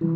Hello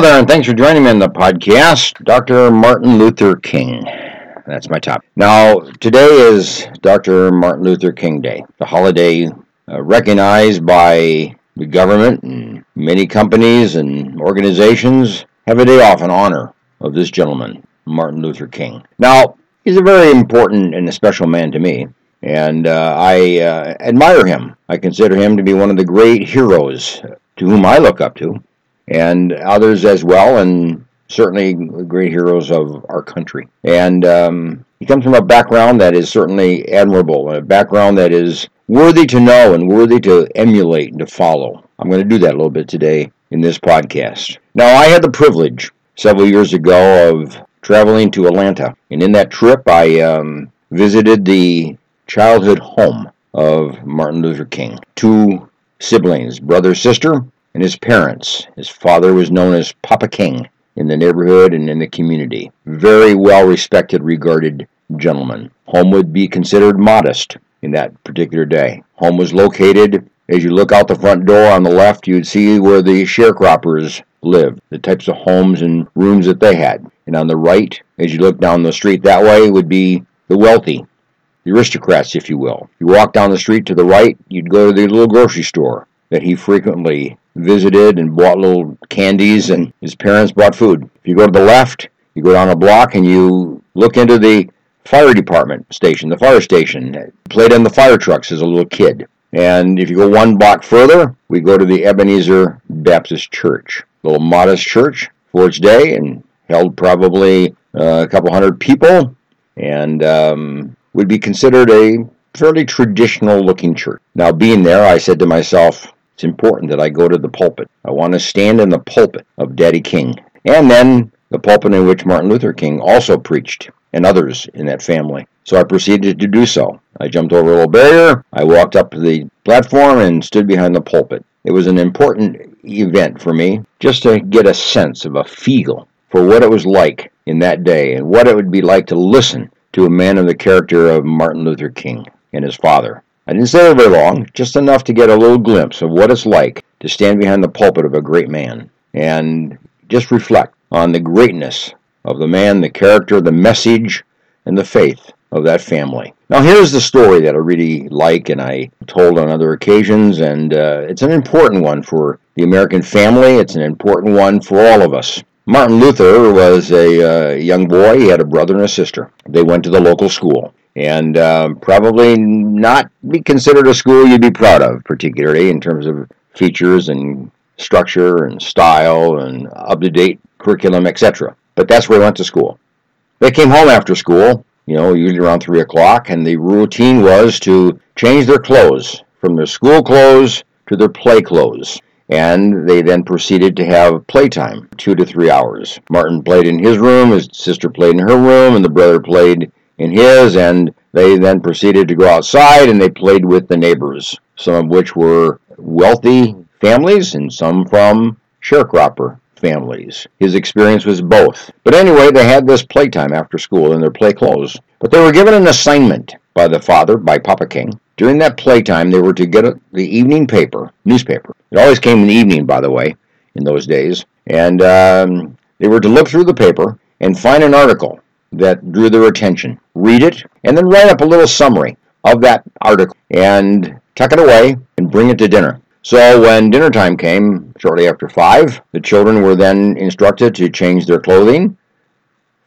there, and thanks for joining me on the podcast. Dr. Martin Luther King. That's my topic. Now, today is Dr. Martin Luther King Day, the holiday uh, recognized by the government and many companies and organizations have a day off in honor of this gentleman, Martin Luther King. Now, he's a very important and a special man to me, and uh, I uh, admire him. I consider him to be one of the great heroes to whom I look up to and others as well, and certainly great heroes of our country. And um, he comes from a background that is certainly admirable, a background that is worthy to know and worthy to emulate and to follow. I'm going to do that a little bit today in this podcast. Now, I had the privilege several years ago of traveling to Atlanta, and in that trip, I um, visited the childhood home of Martin Luther King. Two siblings, brother, sister, and his parents. His father was known as Papa King in the neighborhood and in the community. Very well respected, regarded gentleman. Home would be considered modest in that particular day. Home was located, as you look out the front door on the left, you'd see where the sharecroppers lived, the types of homes and rooms that they had. And on the right, as you look down the street that way, would be the wealthy, the aristocrats, if you will. You walk down the street to the right, you'd go to the little grocery store that he frequently visited and bought little candies, and his parents bought food. If you go to the left, you go down a block and you look into the fire department station, the fire station. Played in the fire trucks as a little kid. And if you go one block further, we go to the Ebenezer Baptist Church, a little modest church for its day, and held probably uh, a couple hundred people, and um, would be considered a fairly traditional looking church. Now, being there, I said to myself, it's important that I go to the pulpit. I want to stand in the pulpit of Daddy King. And then the pulpit in which Martin Luther King also preached, and others in that family. So I proceeded to do so. I jumped over a little barrier, I walked up to the platform, and stood behind the pulpit. It was an important event for me just to get a sense of a feel for what it was like in that day and what it would be like to listen to a man of the character of Martin Luther King and his father. I didn't stay there very long, just enough to get a little glimpse of what it's like to stand behind the pulpit of a great man and just reflect on the greatness of the man, the character, the message, and the faith of that family. Now, here's the story that I really like and I told on other occasions, and uh, it's an important one for the American family. It's an important one for all of us. Martin Luther was a uh, young boy. He had a brother and a sister. They went to the local school and um, probably not be considered a school you'd be proud of, particularly in terms of features and structure and style and up to date curriculum, etc. But that's where I went to school. They came home after school, you know, usually around 3 o'clock, and the routine was to change their clothes from their school clothes to their play clothes. And they then proceeded to have playtime, two to three hours. Martin played in his room, his sister played in her room, and the brother played in his, and they then proceeded to go outside and they played with the neighbors, some of which were wealthy families and some from sharecropper families. His experience was both. But anyway, they had this playtime after school in their play clothes. But they were given an assignment by the father, by Papa King. During that playtime, they were to get the evening paper, newspaper. It always came in the evening, by the way, in those days. And um, they were to look through the paper and find an article that drew their attention. Read it, and then write up a little summary of that article and tuck it away and bring it to dinner. So when dinner time came, shortly after 5, the children were then instructed to change their clothing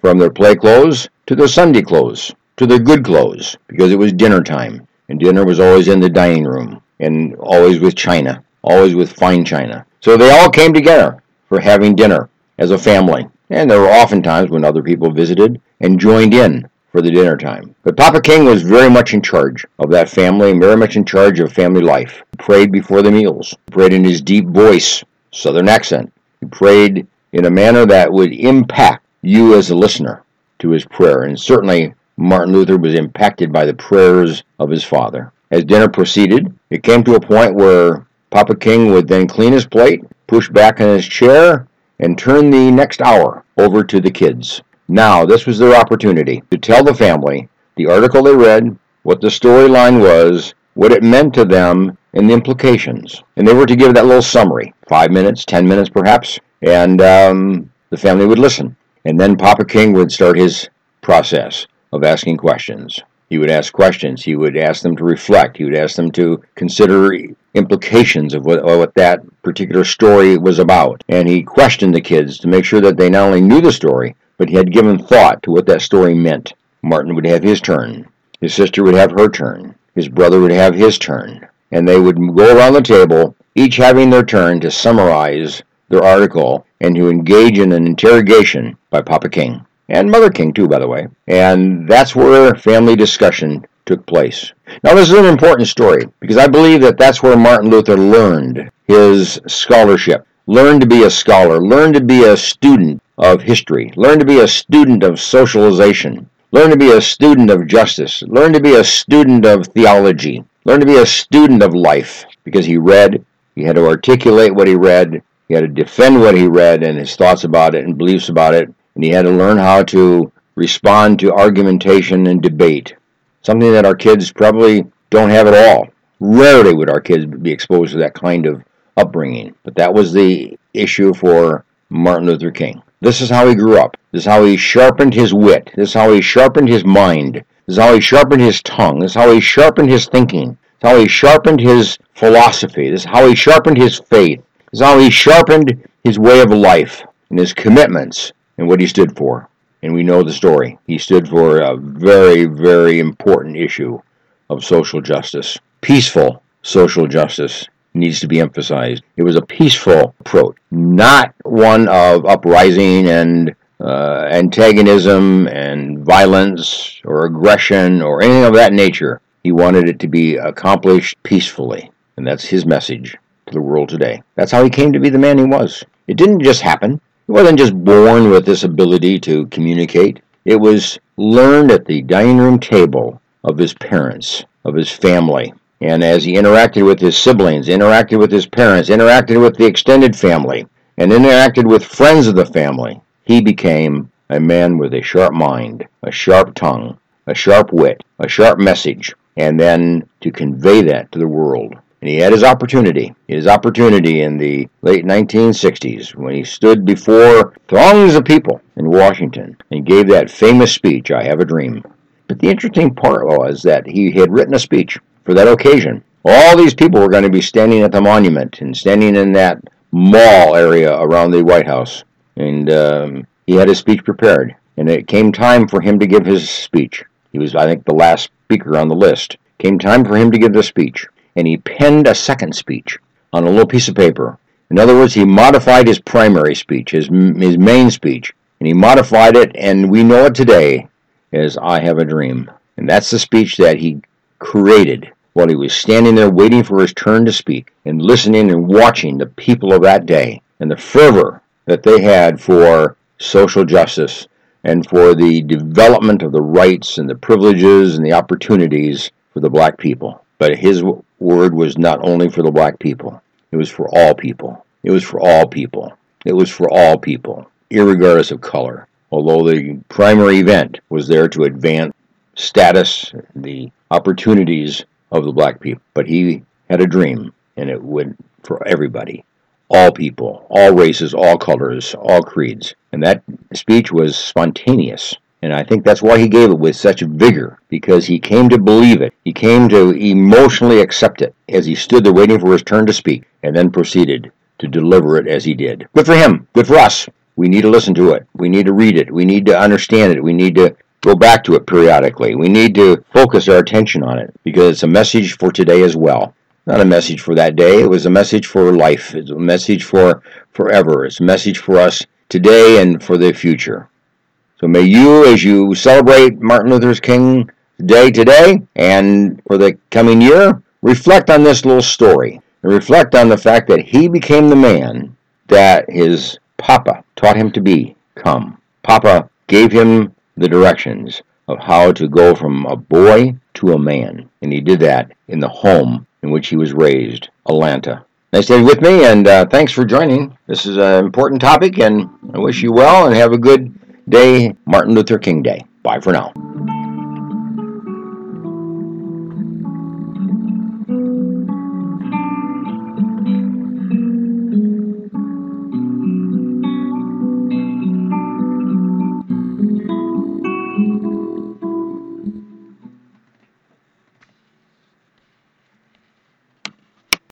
from their play clothes to their Sunday clothes, to their good clothes, because it was dinner time. And dinner was always in the dining room, and always with china, always with fine china. So they all came together for having dinner as a family. And there were often times when other people visited and joined in for the dinner time. But Papa King was very much in charge of that family very much in charge of family life. He prayed before the meals, he prayed in his deep voice, southern accent. He prayed in a manner that would impact you as a listener to his prayer. And certainly Martin Luther was impacted by the prayers of his father. as dinner proceeded, it came to a point where Papa King would then clean his plate, push back in his chair, and turn the next hour over to the kids. Now, this was their opportunity to tell the family the article they read, what the storyline was, what it meant to them, and the implications. And they were to give that little summary, five minutes, ten minutes perhaps, and um, the family would listen. And then Papa King would start his process of asking questions. He would ask questions. He would ask them to reflect. He would ask them to consider implications of what, what, that particular story was about. And he questioned the kids to make sure that they not only knew the story, but he had given thought to what that story meant. Martin would have his turn. His sister would have her turn. His brother would have his turn. And they would go around the table, each having their turn to summarize their article and to engage in an interrogation by Papa King. And Mother King, too, by the way. And that's where family discussion took place. Now, this is an important story because I believe that that's where Martin Luther learned his scholarship, learned to be a scholar, learned to be a student of history, Learn to be a student of socialization, Learn to be a student of justice, Learn to be a student of theology, Learn to be a student of life because he read, he had to articulate what he read, he had to defend what he read and his thoughts about it and beliefs about it, and he had to learn how to respond to argumentation and debate something that our kids probably don't have at all. Rarely would our kids be exposed to that kind of upbringing. But that was the issue for Martin Luther King. This is how he grew up. This is how he sharpened his wit. This is how he sharpened his mind. This is how he sharpened his tongue. This is how he sharpened his thinking. This is how he sharpened his philosophy. This is how he sharpened his faith. This is how he sharpened his way of life and his commitments and what he stood for and we know the story. He stood for a very, very important issue of social justice. Peaceful social justice needs to be emphasized. It was a peaceful approach, not one of uprising and uh, antagonism and violence or aggression or anything of that nature. He wanted it to be accomplished peacefully, and that's his message to the world today. That's how he came to be the man he was. It didn't just happen. He wasn't just born with this ability to communicate. It was learned at the dining room table of his parents, of his family. And as he interacted with his siblings, interacted with his parents, interacted with the extended family, and interacted with friends of the family, he became a man with a sharp mind, a sharp tongue, a sharp wit, a sharp message, and then to convey that to the world. And he had his opportunity, his opportunity in the late 1960s when he stood before throngs of people in Washington and gave that famous speech, I Have a Dream. But the interesting part was that he had written a speech for that occasion. All these people were going to be standing at the monument and standing in that mall area around the White House. And um, he had his speech prepared. And it came time for him to give his speech. He was, I think, the last speaker on the list. Came time for him to give the speech and he penned a second speech on a little piece of paper. In other words, he modified his primary speech, his, his main speech, and he modified it, and we know it today as I Have a Dream. And that's the speech that he created while he was standing there waiting for his turn to speak and listening and watching the people of that day and the fervor that they had for social justice and for the development of the rights and the privileges and the opportunities for the black people. But his word was not only for the black people, it was for all people. It was for all people. It was for all people, regardless of color. Although the primary event was there to advance status, the opportunities of the black people. But he had a dream, and it went for everybody all people, all races, all colors, all creeds. And that speech was spontaneous. And I think that's why he gave it with such vigor, because he came to believe it. He came to emotionally accept it as he stood there waiting for his turn to speak, and then proceeded to deliver it as he did. Good for him. Good for us. We need to listen to it. We need to read it. We need to understand it. We need to go back to it periodically. We need to focus our attention on it because it's a message for today as well. Not a message for that day. It was a message for life. It's a message for forever. It's a message for us today and for the future. So may you, as you celebrate Martin Luther King Day today and for the coming year, reflect on this little story and reflect on the fact that he became the man that his papa taught him to be. Come, Papa gave him the directions of how to go from a boy to a man. And he did that in the home in which he was raised, Atlanta. Nice to have you with me, and uh, thanks for joining. This is an important topic, and I wish you well and have a good day, Martin Luther King Day. Bye for now.